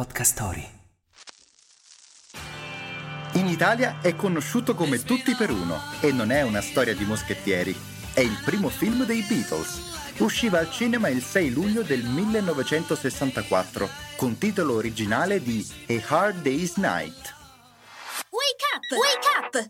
Podcast Story. In Italia è conosciuto come Tutti per Uno e non è una storia di moschettieri. È il primo film dei Beatles. Usciva al cinema il 6 luglio del 1964 con titolo originale di A Hard Day's Night. Wake up! Wake up!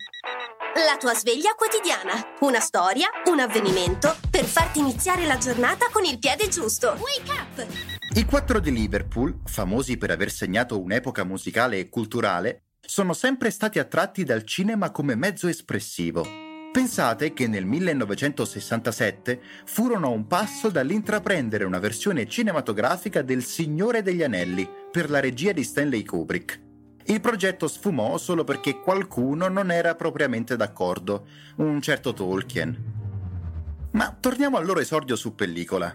La tua sveglia quotidiana. Una storia, un avvenimento per farti iniziare la giornata con il piede giusto. Wake up! I quattro di Liverpool, famosi per aver segnato un'epoca musicale e culturale, sono sempre stati attratti dal cinema come mezzo espressivo. Pensate che nel 1967 furono a un passo dall'intraprendere una versione cinematografica del Signore degli Anelli per la regia di Stanley Kubrick. Il progetto sfumò solo perché qualcuno non era propriamente d'accordo, un certo Tolkien. Ma torniamo al loro esordio su pellicola.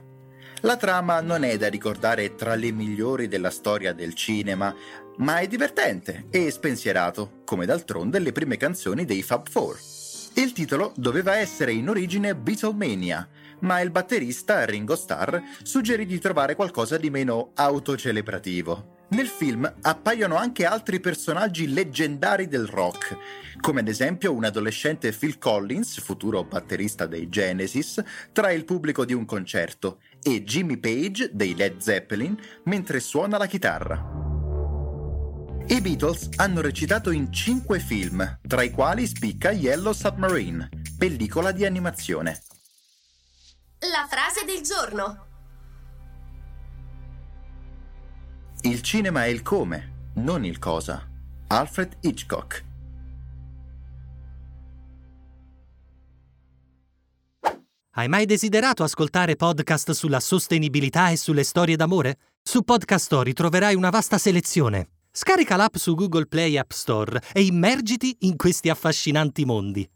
La trama non è da ricordare tra le migliori della storia del cinema, ma è divertente e spensierato, come d'altronde le prime canzoni dei Fab Four. Il titolo doveva essere in origine Beatlemania, ma il batterista Ringo Starr suggerì di trovare qualcosa di meno autocelebrativo. Nel film appaiono anche altri personaggi leggendari del rock, come ad esempio un adolescente Phil Collins, futuro batterista dei Genesis, tra il pubblico di un concerto, e Jimmy Page dei Led Zeppelin mentre suona la chitarra. I Beatles hanno recitato in cinque film, tra i quali spicca Yellow Submarine, pellicola di animazione. La frase del giorno. Il cinema è il come, non il cosa. Alfred Hitchcock. Hai mai desiderato ascoltare podcast sulla sostenibilità e sulle storie d'amore? Su Podcast Story troverai una vasta selezione. Scarica l'app su Google Play App Store e immergiti in questi affascinanti mondi.